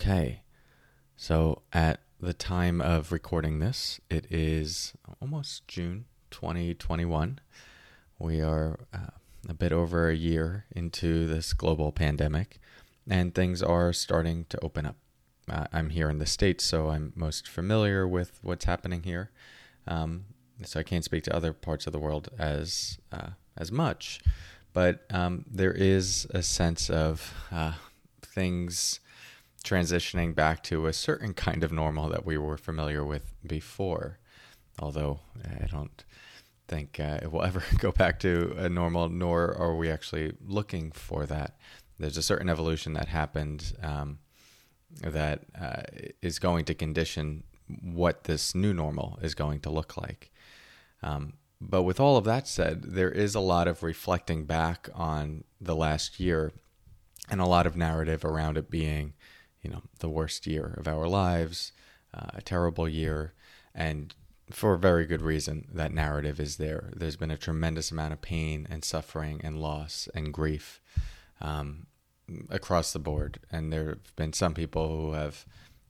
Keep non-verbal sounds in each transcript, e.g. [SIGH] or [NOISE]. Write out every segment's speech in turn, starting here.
Okay. So at the time of recording this, it is almost June 2021. We are uh, a bit over a year into this global pandemic, and things are starting to open up. Uh, I'm here in the States, so I'm most familiar with what's happening here. Um, so I can't speak to other parts of the world as uh, as much, but um, there is a sense of uh, things transitioning back to a certain kind of normal that we were familiar with before. Although I don't think uh, it will ever [LAUGHS] go back to a normal, nor are we actually looking for that. There's a certain evolution that happened um, that uh, is going to condition what this new normal is going to look like. Um, but with all of that said, there is a lot of reflecting back on the last year and a lot of narrative around it being you know, the worst year of our lives, uh, a terrible year, and for very good reason, that narrative is there. There's been a tremendous amount of pain and suffering and loss and grief um, across the board. And there have been some people who have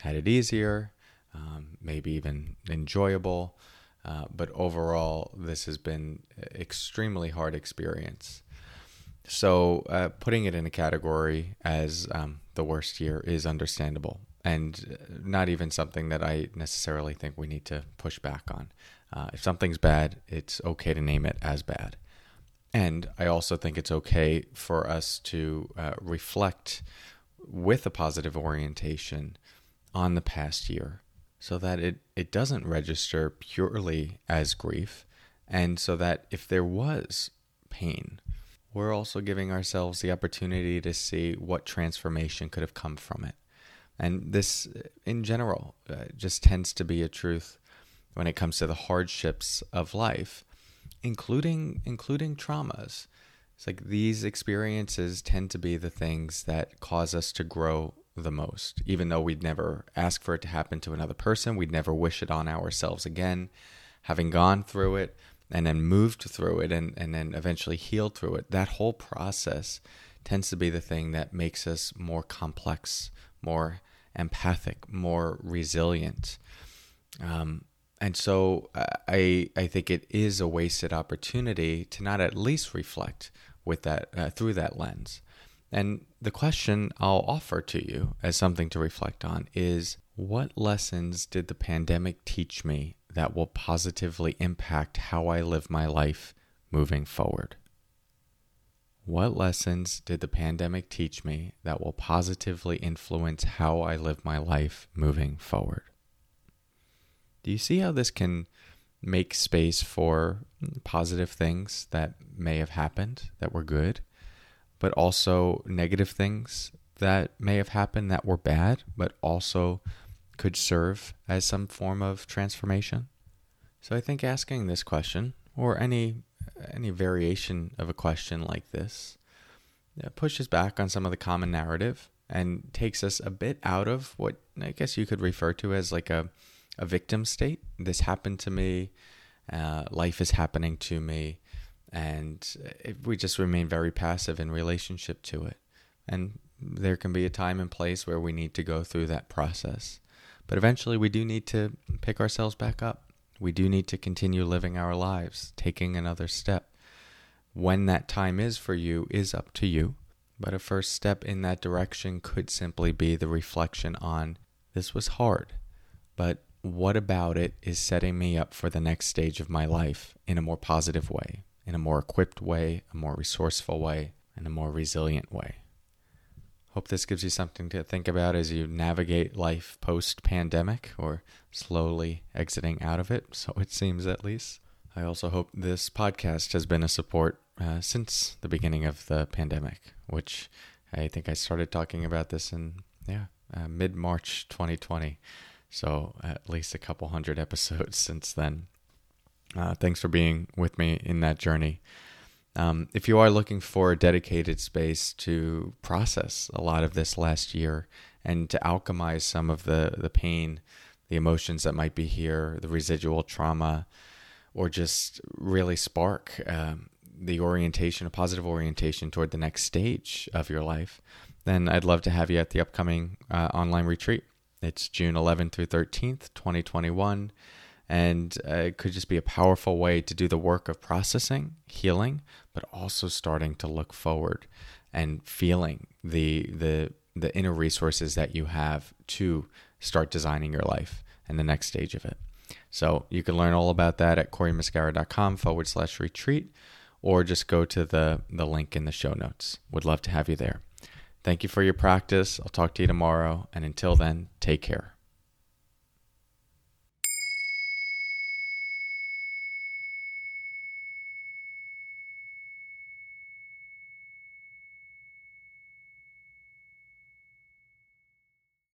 had it easier, um, maybe even enjoyable. Uh, but overall, this has been an extremely hard experience. So uh, putting it in a category as um, the worst year is understandable and not even something that I necessarily think we need to push back on. Uh, if something's bad, it's okay to name it as bad. And I also think it's okay for us to uh, reflect with a positive orientation on the past year so that it, it doesn't register purely as grief. And so that if there was pain, we're also giving ourselves the opportunity to see what transformation could have come from it. And this, in general, uh, just tends to be a truth when it comes to the hardships of life, including including traumas. It's like these experiences tend to be the things that cause us to grow the most. Even though we'd never ask for it to happen to another person, we'd never wish it on ourselves again. Having gone through it, and then moved through it and, and then eventually healed through it, that whole process tends to be the thing that makes us more complex, more empathic, more resilient. Um, and so uh, I I think it is a wasted opportunity to not at least reflect with that uh, through that lens. And the question I'll offer to you as something to reflect on is what lessons did the pandemic teach me that will positively impact how I live my life moving forward? What lessons did the pandemic teach me that will positively influence how I live my life moving forward? Do you see how this can make space for positive things that may have happened that were good, but also negative things that may have happened that were bad, but also could serve as some form of transformation? So I think asking this question or any any variation of a question like this pushes back on some of the common narrative and takes us a bit out of what I guess you could refer to as like a a victim state. This happened to me. Uh, life is happening to me, and we just remain very passive in relationship to it. And there can be a time and place where we need to go through that process. But eventually, we do need to pick ourselves back up. We do need to continue living our lives, taking another step. When that time is for you is up to you. But a first step in that direction could simply be the reflection on this was hard, but what about it is setting me up for the next stage of my life in a more positive way, in a more equipped way, a more resourceful way, and a more resilient way. Hope this gives you something to think about as you navigate life post pandemic or slowly exiting out of it, so it seems at least. I also hope this podcast has been a support uh, since the beginning of the pandemic, which I think I started talking about this in yeah uh, mid March 2020. So at least a couple hundred episodes [LAUGHS] since then. Uh, thanks for being with me in that journey. Um, if you are looking for a dedicated space to process a lot of this last year and to alchemize some of the, the pain, the emotions that might be here, the residual trauma, or just really spark um, the orientation, a positive orientation toward the next stage of your life, then I'd love to have you at the upcoming uh, online retreat. It's June 11th through 13th, 2021. And uh, it could just be a powerful way to do the work of processing, healing, but also starting to look forward and feeling the, the, the inner resources that you have to start designing your life and the next stage of it. So you can learn all about that at corymuscara.com forward slash retreat, or just go to the, the link in the show notes. Would love to have you there. Thank you for your practice. I'll talk to you tomorrow. And until then, take care.